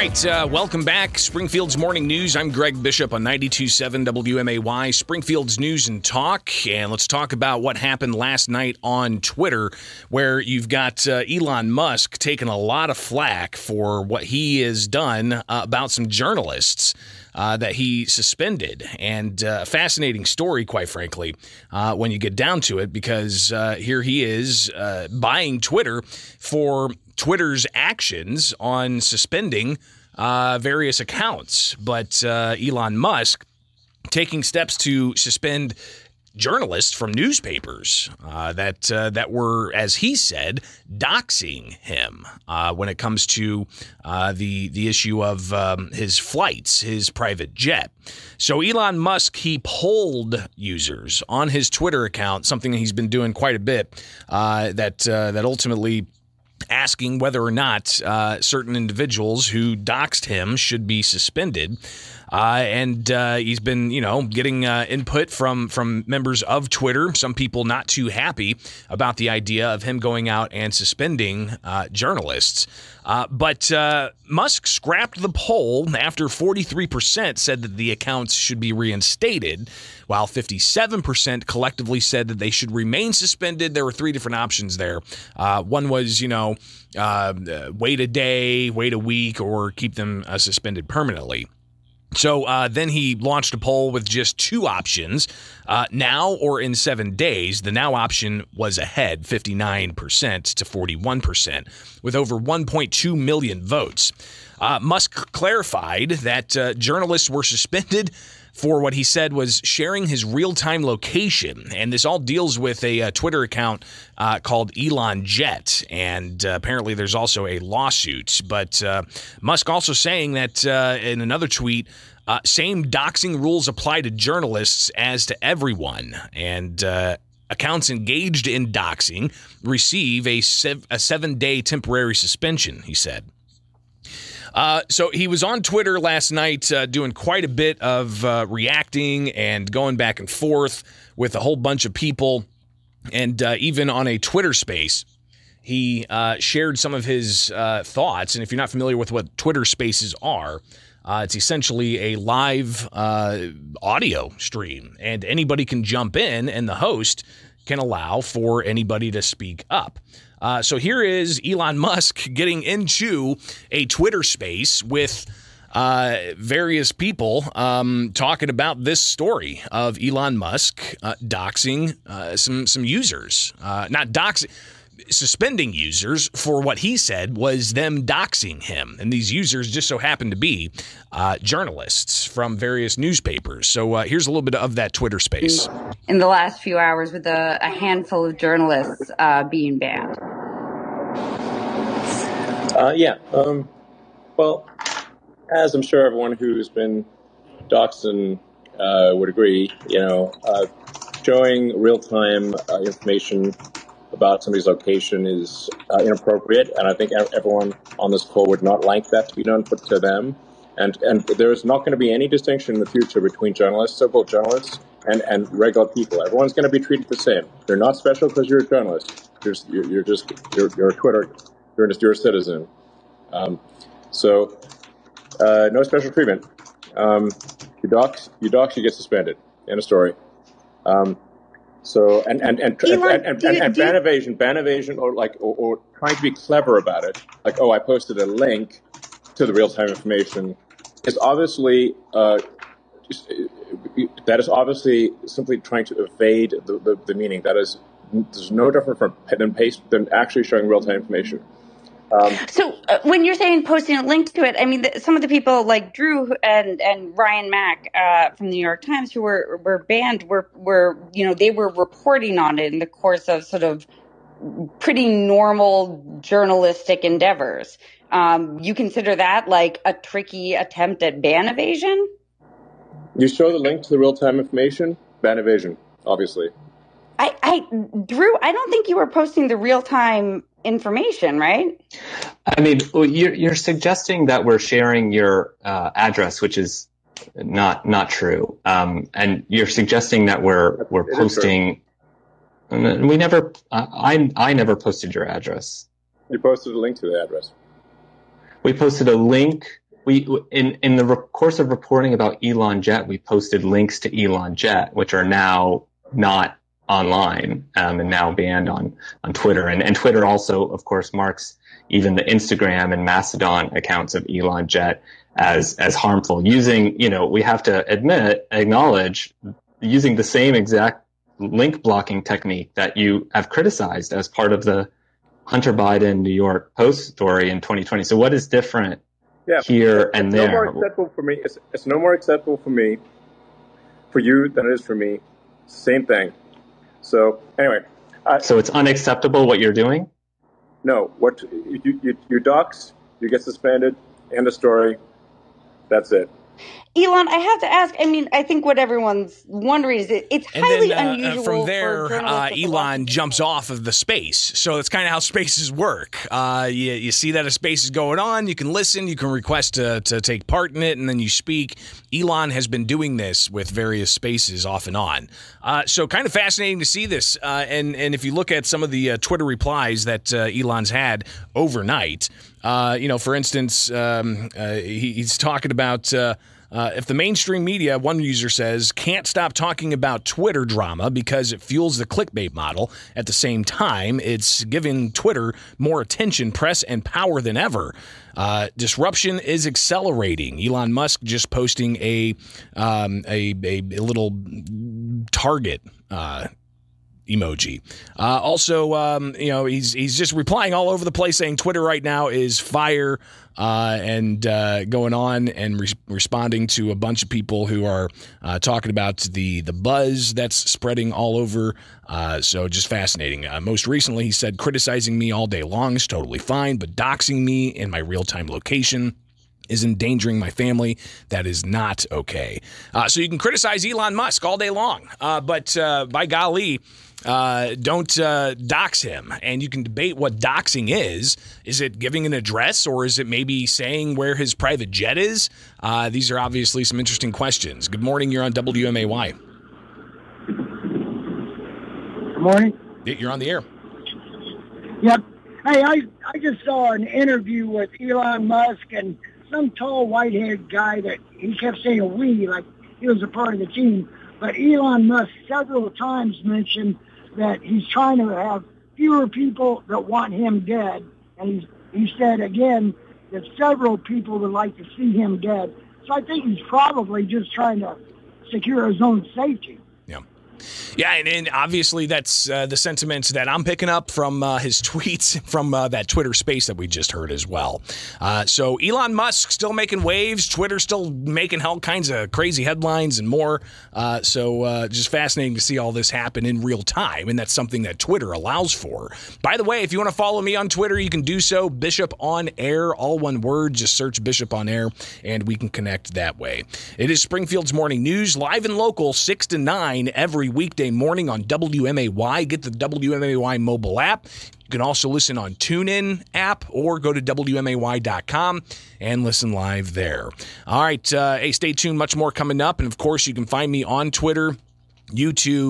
right, uh, welcome back. Springfield's Morning News. I'm Greg Bishop on 92.7 WMAY, Springfield's News and Talk. And let's talk about what happened last night on Twitter, where you've got uh, Elon Musk taking a lot of flack for what he has done uh, about some journalists. Uh, that he suspended. And uh, a fascinating story, quite frankly, uh, when you get down to it, because uh, here he is uh, buying Twitter for Twitter's actions on suspending uh, various accounts. But Elon Musk taking steps to suspend journalists from newspapers uh, that uh, that were, as he said, doxing him uh, when it comes to uh, the the issue of um, his flights, his private jet. So Elon Musk he polled users on his Twitter account, something he's been doing quite a bit. Uh, that uh, that ultimately asking whether or not uh, certain individuals who doxed him should be suspended. Uh, and uh, he's been, you know, getting uh, input from from members of Twitter. Some people not too happy about the idea of him going out and suspending uh, journalists. Uh, but uh, Musk scrapped the poll after 43% said that the accounts should be reinstated, while 57% collectively said that they should remain suspended. There were three different options there. one was, you know, wait a day, wait a week, or keep them suspended permanently. So uh, then he launched a poll with just two options uh, now or in seven days. The now option was ahead 59% to 41%, with over 1.2 million votes. Uh, Musk clarified that uh, journalists were suspended for what he said was sharing his real time location. And this all deals with a, a uh, Twitter account uh, called Elon Jet. And uh, apparently there's also a lawsuit. But uh, Musk also saying that uh, in another tweet, uh, same doxing rules apply to journalists as to everyone. And accounts engaged in doxing receive a, sev- a seven day temporary suspension, he said. Uh, so he was on Twitter last night uh, doing quite a bit of uh, reacting and going back and forth with a whole bunch of people. And uh, even on a Twitter space, he uh, shared some of his uh, thoughts. And if you're not familiar with what Twitter spaces are, it's essentially a live audio stream, and anybody can jump in, and the host can allow for anybody to speak up. Uh, so here is Elon Musk getting into a Twitter space with uh, various people um, talking about this story of Elon Musk uh, doxing uh, some some users, uh, not doxing suspending users for what he said was them doxing him. And these users just so happened to be uh, journalists from various newspapers. So uh, here's a little bit of that Twitter space. In the last few hours, with a, a handful of journalists being banned. Uh, yeah. Um, well, as I'm sure everyone who's been doxed uh, would agree, you know, uh, showing real time information about somebody's location is uh, inappropriate, and I think everyone on this call would not like that to be done to them. And and there's not going to be any distinction in the future between journalists, so-called journalists, and, and regular people. Everyone's going to be treated the same. You're not special because you're a journalist. You're, you're just you're, you're, a Twitter. You're just you're a citizen. Um, so uh, no special treatment. Um, you dox, you dox, you get suspended. End of story. Um, so and and and and, and, and, and, and ban evasion, ban evasion, or like or, or, trying to be clever about it, like oh, I posted a link to the real time information, is obviously uh, that is obviously simply trying to evade the, the, the meaning. That is, there's no different from than paste than actually showing real time information. Um, so uh, when you're saying posting a link to it, I mean, the, some of the people like Drew and, and Ryan Mac uh, from the New York Times who were, were banned were, were, you know, they were reporting on it in the course of sort of pretty normal journalistic endeavors. Um, you consider that like a tricky attempt at ban evasion? You show the link to the real time information, ban evasion, obviously. I, I, Drew, I don't think you were posting the real time information, right? I mean, you're, you're suggesting that we're sharing your uh, address, which is not not true, um, and you're suggesting that we're we're it posting. We never, I I never posted your address. You posted a link to the address. We posted a link we in in the course of reporting about Elon Jet, we posted links to Elon Jet, which are now not online um, and now banned on on Twitter. And and Twitter also, of course, marks even the Instagram and Mastodon accounts of Elon Jet as as harmful. Using, you know, we have to admit, acknowledge, using the same exact link blocking technique that you have criticized as part of the Hunter Biden New York Post story in 2020. So what is different yeah, here it's and no there? No more acceptable for me. It's, it's no more acceptable for me, for you than it is for me. Same thing. So anyway. Uh, so it's unacceptable what you're doing? No. What you, you, you dox, you get suspended, end of story. That's it. Elon, I have to ask. I mean, I think what everyone's wondering is it, it's highly then, uh, unusual. from there, uh, Elon jumps off of the space. So that's kind of how spaces work. Uh, you, you see that a space is going on, you can listen, you can request to, to take part in it, and then you speak. Elon has been doing this with various spaces off and on. Uh, so kind of fascinating to see this. Uh, and and if you look at some of the uh, Twitter replies that Elon's had overnight, you know, for instance, um, he, he's talking about. Uh, if the mainstream media, one user says, can't stop talking about Twitter drama because it fuels the clickbait model, at the same time, it's giving Twitter more attention, press, and power than ever. Uh, disruption is accelerating. Elon Musk just posting a um, a, a, a, little target uh, emoji. Uh, also, um, you know, he's he's just replying all over the place, saying Twitter right now is fire, uh, and uh, going on and re- responding to a bunch of people who are uh, talking about the the buzz that's spreading all over. Uh, so just fascinating. Uh, most recently, he said criticizing me all day long is totally fine, but doxing me in my real time location is endangering my family. That is not okay. Uh, so you can criticize Elon Musk all day long, uh, but uh, by golly, uh, don't uh, dox him. And you can debate what doxing is. Is it giving an address or is it maybe saying where his private jet is? Uh, these are obviously some interesting questions. Good morning. You're on WMAY. Good morning. You're on the air. Yep. Hey, I, I just saw an interview with Elon Musk and some tall white-haired guy that he kept saying we like he was a part of the team. But Elon Musk several times mentioned that he's trying to have fewer people that want him dead. And he's, he said again that several people would like to see him dead. So I think he's probably just trying to secure his own safety. Yeah, and, and obviously that's uh, the sentiments that I'm picking up from uh, his tweets from uh, that Twitter space that we just heard as well. Uh, so Elon Musk still making waves, Twitter still making all kinds of crazy headlines and more. Uh, so uh, just fascinating to see all this happen in real time, and that's something that Twitter allows for. By the way, if you want to follow me on Twitter, you can do so. Bishop on Air, all one word. Just search Bishop on Air, and we can connect that way. It is Springfield's morning news, live and local, six to nine every weekday morning on WMAY. Get the WMAY mobile app. You can also listen on TuneIn app or go to WMAY.com and listen live there. All right. Uh, hey, stay tuned. Much more coming up. And of course, you can find me on Twitter, YouTube,